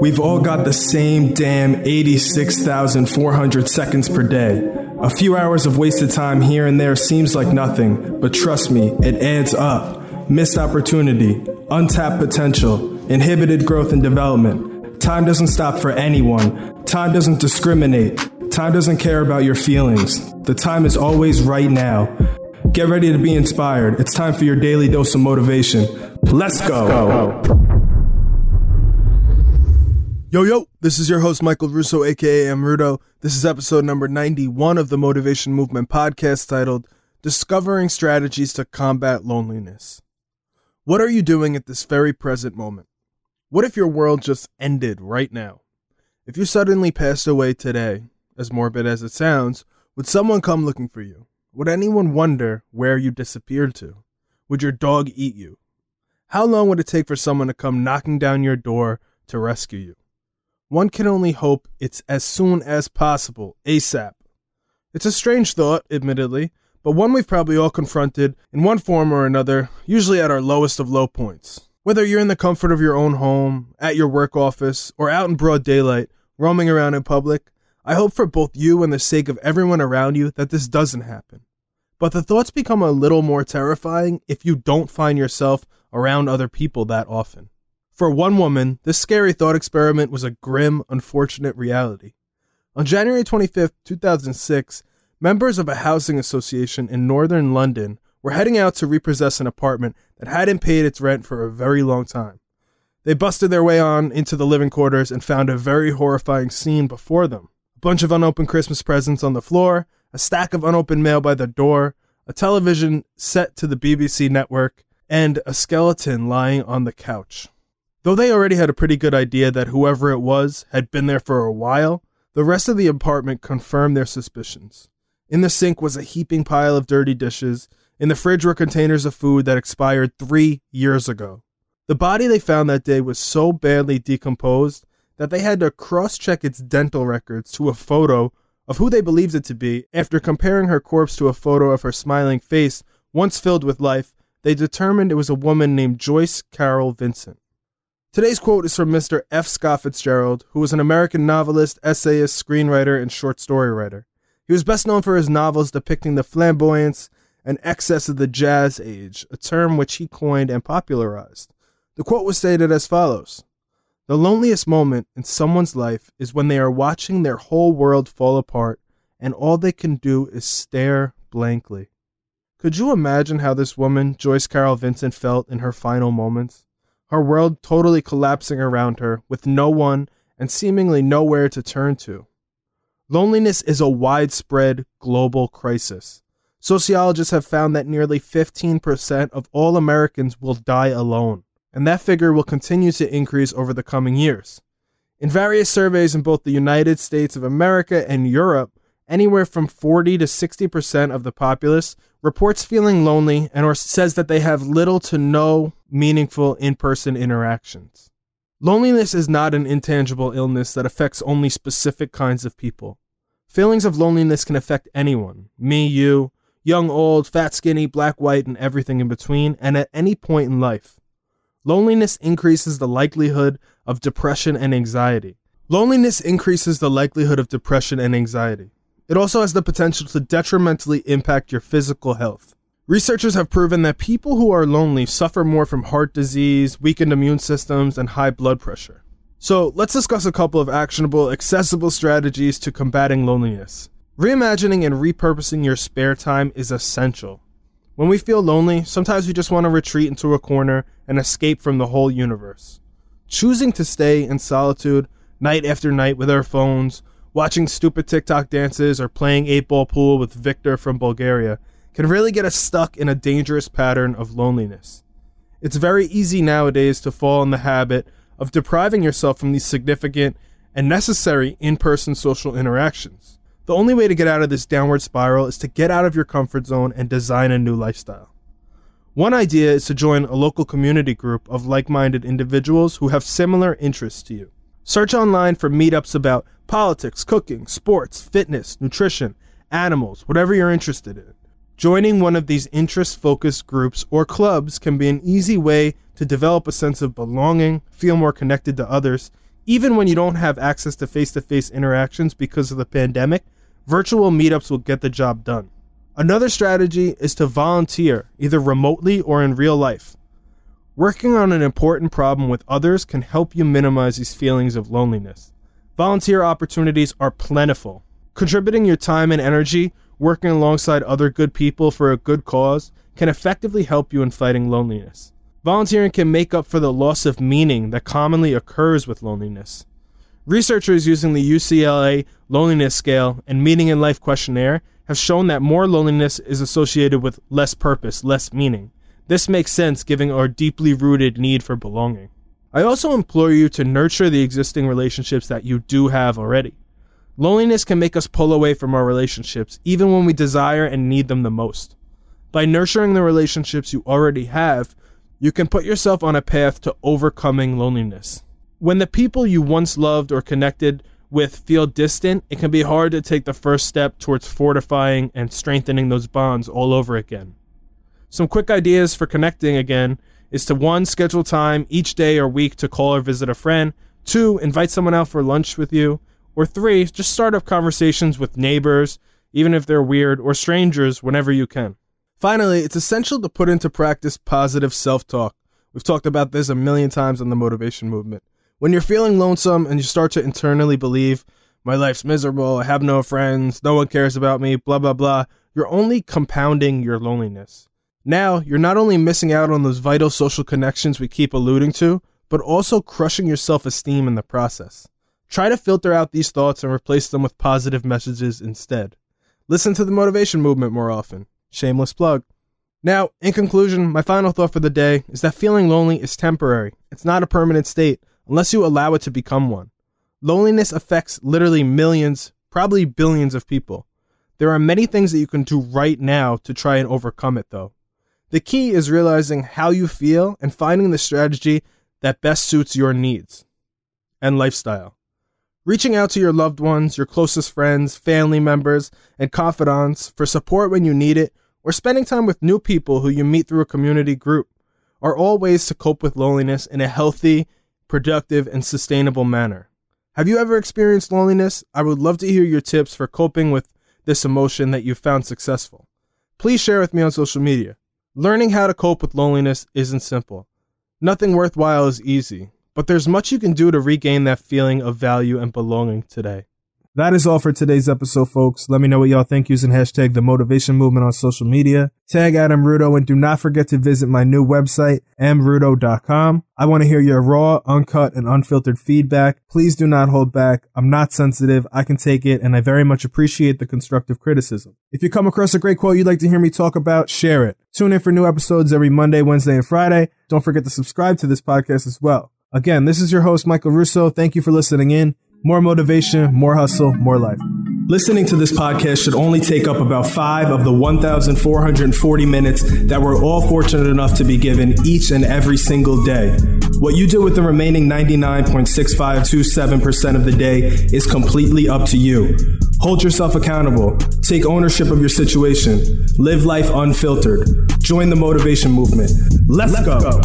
We've all got the same damn 86,400 seconds per day. A few hours of wasted time here and there seems like nothing, but trust me, it adds up. Missed opportunity, untapped potential, inhibited growth and development. Time doesn't stop for anyone. Time doesn't discriminate. Time doesn't care about your feelings. The time is always right now. Get ready to be inspired. It's time for your daily dose of motivation. Let's go. Yo, yo, this is your host, Michael Russo, aka Amrudo. This is episode number 91 of the Motivation Movement podcast titled Discovering Strategies to Combat Loneliness. What are you doing at this very present moment? What if your world just ended right now? If you suddenly passed away today, as morbid as it sounds, would someone come looking for you? Would anyone wonder where you disappeared to? Would your dog eat you? How long would it take for someone to come knocking down your door to rescue you? One can only hope it's as soon as possible, ASAP. It's a strange thought, admittedly, but one we've probably all confronted in one form or another, usually at our lowest of low points. Whether you're in the comfort of your own home, at your work office, or out in broad daylight, roaming around in public, I hope for both you and the sake of everyone around you that this doesn't happen. But the thoughts become a little more terrifying if you don't find yourself around other people that often. For one woman, this scary thought experiment was a grim, unfortunate reality. On January 25, 2006, members of a housing association in northern London were heading out to repossess an apartment that hadn't paid its rent for a very long time. They busted their way on into the living quarters and found a very horrifying scene before them. A bunch of unopened Christmas presents on the floor, a stack of unopened mail by the door, a television set to the BBC network, and a skeleton lying on the couch. Though they already had a pretty good idea that whoever it was had been there for a while, the rest of the apartment confirmed their suspicions. In the sink was a heaping pile of dirty dishes. In the fridge were containers of food that expired three years ago. The body they found that day was so badly decomposed that they had to cross check its dental records to a photo of who they believed it to be. After comparing her corpse to a photo of her smiling face, once filled with life, they determined it was a woman named Joyce Carol Vincent. Today's quote is from Mr. F. Scott Fitzgerald, who was an American novelist, essayist, screenwriter, and short story writer. He was best known for his novels depicting the flamboyance and excess of the jazz age, a term which he coined and popularized. The quote was stated as follows The loneliest moment in someone's life is when they are watching their whole world fall apart and all they can do is stare blankly. Could you imagine how this woman, Joyce Carol Vincent, felt in her final moments? Her world totally collapsing around her with no one and seemingly nowhere to turn to. Loneliness is a widespread global crisis. Sociologists have found that nearly 15% of all Americans will die alone, and that figure will continue to increase over the coming years. In various surveys in both the United States of America and Europe, anywhere from 40 to 60% of the populace reports feeling lonely and or says that they have little to no meaningful in-person interactions. Loneliness is not an intangible illness that affects only specific kinds of people. Feelings of loneliness can affect anyone, me, you, young, old, fat, skinny, black, white, and everything in between, and at any point in life. Loneliness increases the likelihood of depression and anxiety. Loneliness increases the likelihood of depression and anxiety. It also has the potential to detrimentally impact your physical health. Researchers have proven that people who are lonely suffer more from heart disease, weakened immune systems, and high blood pressure. So, let's discuss a couple of actionable, accessible strategies to combating loneliness. Reimagining and repurposing your spare time is essential. When we feel lonely, sometimes we just want to retreat into a corner and escape from the whole universe. Choosing to stay in solitude night after night with our phones watching stupid TikTok dances or playing 8 ball pool with Victor from Bulgaria can really get us stuck in a dangerous pattern of loneliness. It's very easy nowadays to fall in the habit of depriving yourself from these significant and necessary in person social interactions. The only way to get out of this downward spiral is to get out of your comfort zone and design a new lifestyle. One idea is to join a local community group of like minded individuals who have similar interests to you. Search online for meetups about politics, cooking, sports, fitness, nutrition, animals, whatever you're interested in. Joining one of these interest focused groups or clubs can be an easy way to develop a sense of belonging, feel more connected to others. Even when you don't have access to face to face interactions because of the pandemic, virtual meetups will get the job done. Another strategy is to volunteer, either remotely or in real life. Working on an important problem with others can help you minimize these feelings of loneliness. Volunteer opportunities are plentiful. Contributing your time and energy, working alongside other good people for a good cause, can effectively help you in fighting loneliness. Volunteering can make up for the loss of meaning that commonly occurs with loneliness. Researchers using the UCLA Loneliness Scale and Meaning in Life questionnaire have shown that more loneliness is associated with less purpose, less meaning. This makes sense given our deeply rooted need for belonging. I also implore you to nurture the existing relationships that you do have already. Loneliness can make us pull away from our relationships, even when we desire and need them the most. By nurturing the relationships you already have, you can put yourself on a path to overcoming loneliness. When the people you once loved or connected with feel distant, it can be hard to take the first step towards fortifying and strengthening those bonds all over again. Some quick ideas for connecting again is to one, schedule time each day or week to call or visit a friend, two, invite someone out for lunch with you, or three, just start up conversations with neighbors, even if they're weird, or strangers whenever you can. Finally, it's essential to put into practice positive self talk. We've talked about this a million times on the motivation movement. When you're feeling lonesome and you start to internally believe, my life's miserable, I have no friends, no one cares about me, blah, blah, blah, you're only compounding your loneliness. Now, you're not only missing out on those vital social connections we keep alluding to, but also crushing your self esteem in the process. Try to filter out these thoughts and replace them with positive messages instead. Listen to the motivation movement more often. Shameless plug. Now, in conclusion, my final thought for the day is that feeling lonely is temporary. It's not a permanent state unless you allow it to become one. Loneliness affects literally millions, probably billions of people. There are many things that you can do right now to try and overcome it, though. The key is realizing how you feel and finding the strategy that best suits your needs and lifestyle. Reaching out to your loved ones, your closest friends, family members, and confidants for support when you need it, or spending time with new people who you meet through a community group are all ways to cope with loneliness in a healthy, productive, and sustainable manner. Have you ever experienced loneliness? I would love to hear your tips for coping with this emotion that you found successful. Please share with me on social media. Learning how to cope with loneliness isn't simple. Nothing worthwhile is easy, but there's much you can do to regain that feeling of value and belonging today. That is all for today's episode, folks. Let me know what y'all think using hashtag the motivation movement on social media. Tag Adam Rudo and do not forget to visit my new website, mrudo.com. I want to hear your raw, uncut, and unfiltered feedback. Please do not hold back. I'm not sensitive. I can take it and I very much appreciate the constructive criticism. If you come across a great quote you'd like to hear me talk about, share it. Tune in for new episodes every Monday, Wednesday, and Friday. Don't forget to subscribe to this podcast as well. Again, this is your host, Michael Russo. Thank you for listening in. More motivation, more hustle, more life. Listening to this podcast should only take up about five of the 1,440 minutes that we're all fortunate enough to be given each and every single day. What you do with the remaining 99.6527% of the day is completely up to you. Hold yourself accountable. Take ownership of your situation. Live life unfiltered. Join the motivation movement. Let's, Let's go. go.